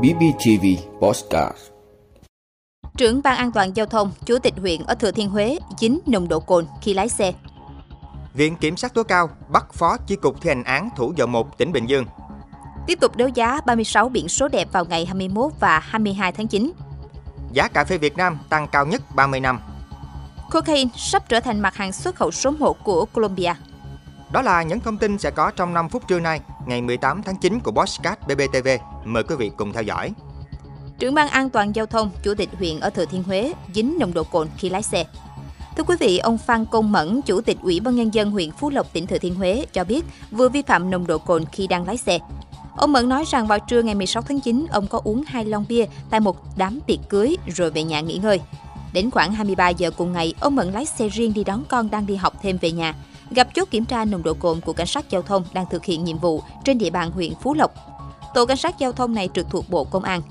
BBTV Postcard Trưởng ban an toàn giao thông, Chủ tịch huyện ở Thừa Thiên Huế dính nồng độ cồn khi lái xe. Viện Kiểm sát tối cao bắt Phó Chi cục thi hành án Thủ dầu một tỉnh Bình Dương. Tiếp tục đấu giá 36 biển số đẹp vào ngày 21 và 22 tháng 9. Giá cà phê Việt Nam tăng cao nhất 30 năm. Cocaine sắp trở thành mặt hàng xuất khẩu số 1 của Colombia. Đó là những thông tin sẽ có trong 5 phút trưa nay, ngày 18 tháng 9 của Bosscat BBTV. Mời quý vị cùng theo dõi. Trưởng ban an toàn giao thông, Chủ tịch huyện ở Thừa Thiên Huế dính nồng độ cồn khi lái xe. Thưa quý vị, ông Phan Công Mẫn, Chủ tịch Ủy ban Nhân dân huyện Phú Lộc, tỉnh Thừa Thiên Huế cho biết vừa vi phạm nồng độ cồn khi đang lái xe. Ông Mẫn nói rằng vào trưa ngày 16 tháng 9, ông có uống hai lon bia tại một đám tiệc cưới rồi về nhà nghỉ ngơi. Đến khoảng 23 giờ cùng ngày, ông Mẫn lái xe riêng đi đón con đang đi học thêm về nhà. Gặp chốt kiểm tra nồng độ cồn của cảnh sát giao thông đang thực hiện nhiệm vụ trên địa bàn huyện Phú Lộc. Tổ cảnh sát giao thông này trực thuộc Bộ Công an.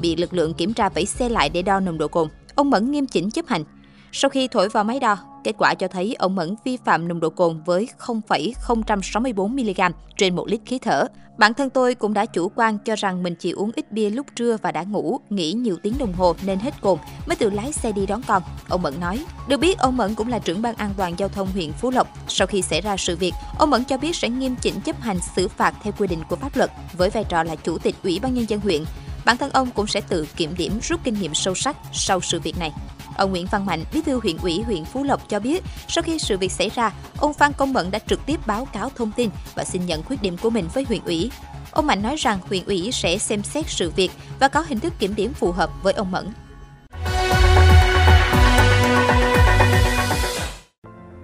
Bị lực lượng kiểm tra vẫy xe lại để đo nồng độ cồn. Ông Mẫn nghiêm chỉnh chấp hành. Sau khi thổi vào máy đo, kết quả cho thấy ông Mẫn vi phạm nồng độ cồn với 0,064mg trên 1 lít khí thở. Bản thân tôi cũng đã chủ quan cho rằng mình chỉ uống ít bia lúc trưa và đã ngủ, nghỉ nhiều tiếng đồng hồ nên hết cồn, mới tự lái xe đi đón con. Ông Mẫn nói. Được biết, ông Mẫn cũng là trưởng ban an toàn giao thông huyện Phú Lộc. Sau khi xảy ra sự việc, ông Mẫn cho biết sẽ nghiêm chỉnh chấp hành xử phạt theo quy định của pháp luật với vai trò là chủ tịch Ủy ban nhân dân huyện. Bản thân ông cũng sẽ tự kiểm điểm rút kinh nghiệm sâu sắc sau sự việc này. Ông Nguyễn Văn Mạnh, bí thư huyện ủy huyện Phú Lộc cho biết, sau khi sự việc xảy ra, ông Phan Công Mẫn đã trực tiếp báo cáo thông tin và xin nhận khuyết điểm của mình với huyện ủy. Ông Mạnh nói rằng huyện ủy sẽ xem xét sự việc và có hình thức kiểm điểm phù hợp với ông Mẫn.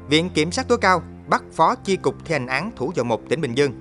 Viện Kiểm sát tối cao bắt Phó Chi cục thi hành án Thủ dầu một tỉnh Bình Dương.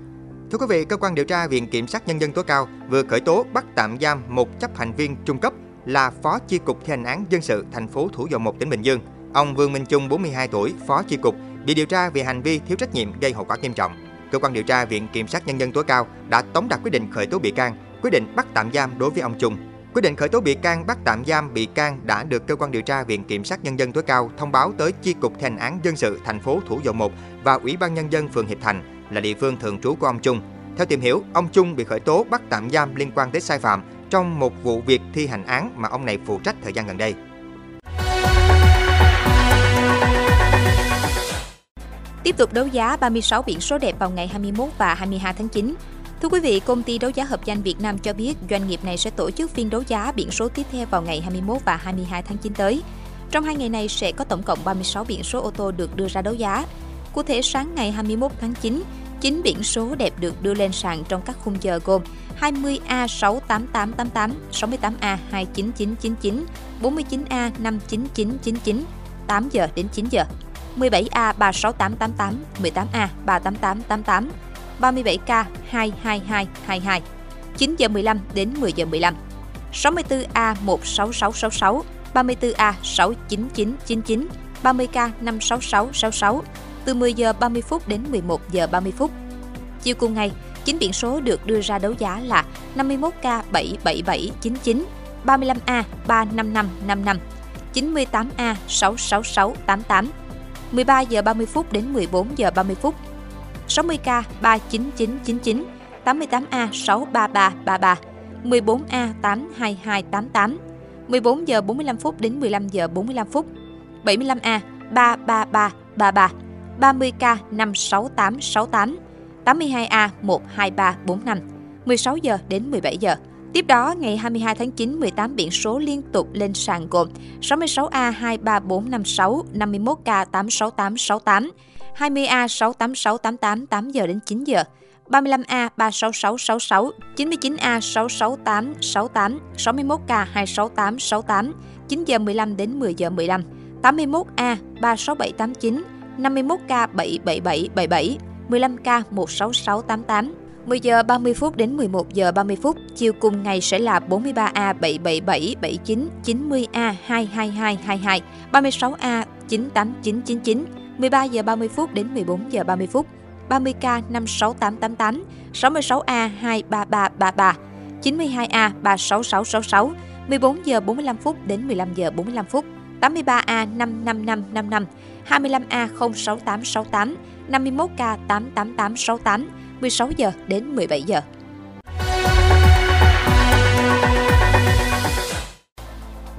Thưa quý vị, cơ quan điều tra Viện Kiểm sát Nhân dân tối cao vừa khởi tố bắt tạm giam một chấp hành viên trung cấp là Phó Chi cục thi hành án dân sự thành phố Thủ Dầu Một tỉnh Bình Dương. Ông Vương Minh Trung, 42 tuổi, Phó Chi cục, bị điều tra về hành vi thiếu trách nhiệm gây hậu quả nghiêm trọng. Cơ quan điều tra Viện Kiểm sát Nhân dân tối cao đã tống đạt quyết định khởi tố bị can, quyết định bắt tạm giam đối với ông Trung. Quyết định khởi tố bị can bắt tạm giam bị can đã được cơ quan điều tra Viện Kiểm sát Nhân dân tối cao thông báo tới Chi cục thi hành án dân sự thành phố Thủ Dầu Một và Ủy ban Nhân dân phường Hiệp Thành là địa phương thường trú của ông Trung. Theo tìm hiểu, ông Trung bị khởi tố bắt tạm giam liên quan tới sai phạm trong một vụ việc thi hành án mà ông này phụ trách thời gian gần đây. Tiếp tục đấu giá 36 biển số đẹp vào ngày 21 và 22 tháng 9. Thưa quý vị, công ty đấu giá hợp danh Việt Nam cho biết doanh nghiệp này sẽ tổ chức phiên đấu giá biển số tiếp theo vào ngày 21 và 22 tháng 9 tới. Trong hai ngày này sẽ có tổng cộng 36 biển số ô tô được đưa ra đấu giá. Cụ thể sáng ngày 21 tháng 9, 9 biển số đẹp được đưa lên sàn trong các khung giờ gồm 20A 68888, 68A 29999, 49A 59999, 8 giờ đến 9 giờ. 17A 36888, 18A 38888, 37K 22222, 9 giờ 15 đến 10 giờ 15. 64A 16666, 34A 69999, 30K 56666, từ 10 giờ 30 phút đến 11 giờ 30 phút. Chiều cùng ngày, chín biển số được đưa ra đấu giá là 51K 77799, 35A 35555, 98A 66688, 13 giờ 30 phút đến 14 giờ 30 phút, 60K 39999, 88A 63333, 14A 82288, 14 giờ 45 phút đến 15 giờ 45 phút, 75A 33333, 30K 56868, 82A 12345, 16 giờ đến 17 giờ. Tiếp đó, ngày 22 tháng 9, 18 biển số liên tục lên sàn gồm 66A 23456, 51K 86868, 20A 68688 8 giờ đến 9 giờ, 35A 36666, 99A 66868, 61K 26868, 9 giờ 15 đến 10 giờ 15, 81A 36789, 51K 77777, 15K 16688. 10 giờ 30 phút đến 11 giờ 30 phút, chiều cùng ngày sẽ là 43A 77779, 90A 22222, 36A 98999, 13 giờ 30 phút đến 14 giờ 30 phút, 30K 56888, 66A 23333, 92A 36666, 14 giờ 45 phút đến 15 giờ 45 phút. 83A55555, 25A06868, 51K88868, 16 giờ đến 17 giờ.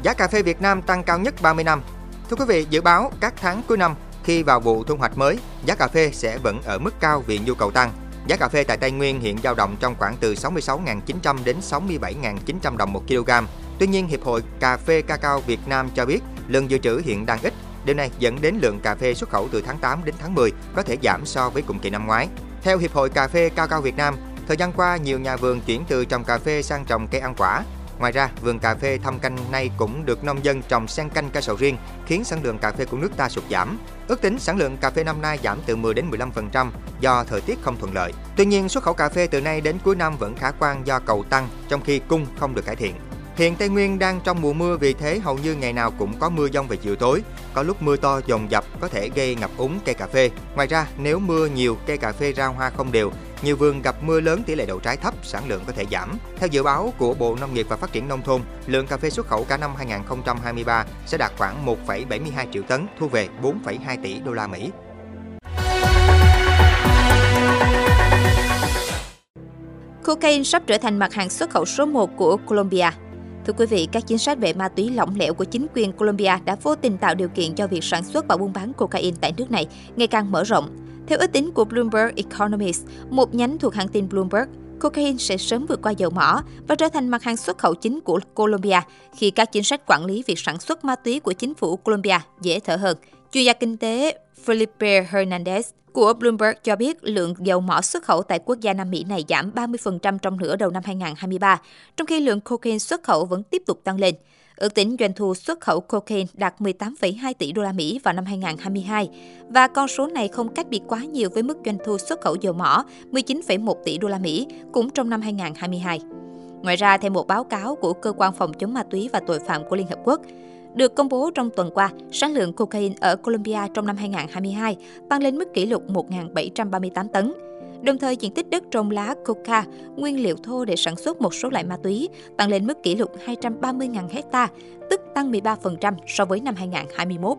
Giá cà phê Việt Nam tăng cao nhất 30 năm. Thưa quý vị, dự báo các tháng cuối năm khi vào vụ thu hoạch mới, giá cà phê sẽ vẫn ở mức cao vì nhu cầu tăng. Giá cà phê tại Tây Nguyên hiện dao động trong khoảng từ 66.900 đến 67.900 đồng một kg. Tuy nhiên, Hiệp hội Cà phê Cacao Việt Nam cho biết lượng dự trữ hiện đang ít. Điều này dẫn đến lượng cà phê xuất khẩu từ tháng 8 đến tháng 10 có thể giảm so với cùng kỳ năm ngoái. Theo Hiệp hội Cà phê cao cao Việt Nam, thời gian qua nhiều nhà vườn chuyển từ trồng cà phê sang trồng cây ăn quả. Ngoài ra, vườn cà phê thâm canh nay cũng được nông dân trồng xen canh cây sầu riêng, khiến sản lượng cà phê của nước ta sụt giảm. Ước tính sản lượng cà phê năm nay giảm từ 10 đến 15% do thời tiết không thuận lợi. Tuy nhiên, xuất khẩu cà phê từ nay đến cuối năm vẫn khả quan do cầu tăng, trong khi cung không được cải thiện. Hiện Tây Nguyên đang trong mùa mưa vì thế hầu như ngày nào cũng có mưa dông về chiều tối. Có lúc mưa to dồn dập có thể gây ngập úng cây cà phê. Ngoài ra, nếu mưa nhiều, cây cà phê ra hoa không đều, nhiều vườn gặp mưa lớn tỷ lệ đậu trái thấp, sản lượng có thể giảm. Theo dự báo của Bộ Nông nghiệp và Phát triển Nông thôn, lượng cà phê xuất khẩu cả năm 2023 sẽ đạt khoảng 1,72 triệu tấn, thu về 4,2 tỷ đô la Mỹ. Cocaine sắp trở thành mặt hàng xuất khẩu số 1 của Colombia. Thưa quý vị, các chính sách về ma túy lỏng lẻo của chính quyền Colombia đã vô tình tạo điều kiện cho việc sản xuất và buôn bán cocaine tại nước này ngày càng mở rộng. Theo ước tính của Bloomberg Economics, một nhánh thuộc hãng tin Bloomberg, cocaine sẽ sớm vượt qua dầu mỏ và trở thành mặt hàng xuất khẩu chính của Colombia khi các chính sách quản lý việc sản xuất ma túy của chính phủ Colombia dễ thở hơn. Chuyên gia kinh tế Felipe Hernandez của Bloomberg cho biết lượng dầu mỏ xuất khẩu tại quốc gia Nam Mỹ này giảm 30% trong nửa đầu năm 2023, trong khi lượng cocaine xuất khẩu vẫn tiếp tục tăng lên. Ước tính doanh thu xuất khẩu cocaine đạt 18,2 tỷ đô la Mỹ vào năm 2022 và con số này không cách biệt quá nhiều với mức doanh thu xuất khẩu dầu mỏ 19,1 tỷ đô la Mỹ cũng trong năm 2022. Ngoài ra, theo một báo cáo của Cơ quan Phòng chống ma túy và tội phạm của Liên Hợp Quốc, được công bố trong tuần qua, sản lượng cocaine ở Colombia trong năm 2022 tăng lên mức kỷ lục 1.738 tấn. Đồng thời, diện tích đất trồng lá coca, nguyên liệu thô để sản xuất một số loại ma túy, tăng lên mức kỷ lục 230.000 hecta, tức tăng 13% so với năm 2021.